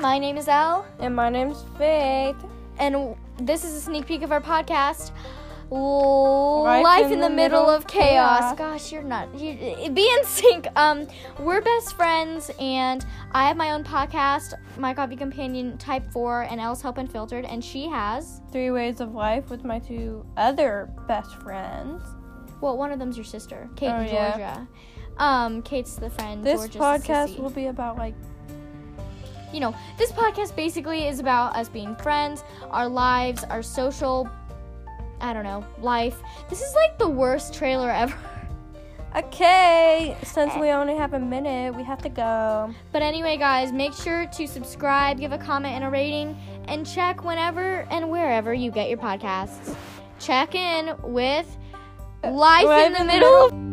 My name is Elle, And my name's Faith. and this is a sneak peek of our podcast. Life, in, the, middle, of chaos. Gosh, you're not. You, be in sync. Um, we're best friends, and I have my own podcast, My Coffee Companion Type Four, and Elle's Help Unfiltered, and she has. Three Ways of Life with my two other best friends. Well, one of them's your sister, Kate Oh, and yeah. Georgia. Um, Kate's the friend. This Georgia's podcast will be about like you know, this podcast basically is about us being friends, our lives, our social, I don't know, life. This is like the worst trailer ever. Okay, since we eh. only have a minute, we have to go. But anyway, guys, make sure to subscribe, give a comment and a rating, and check whenever and wherever you get your podcasts. Check in with uh, Life in the Middle of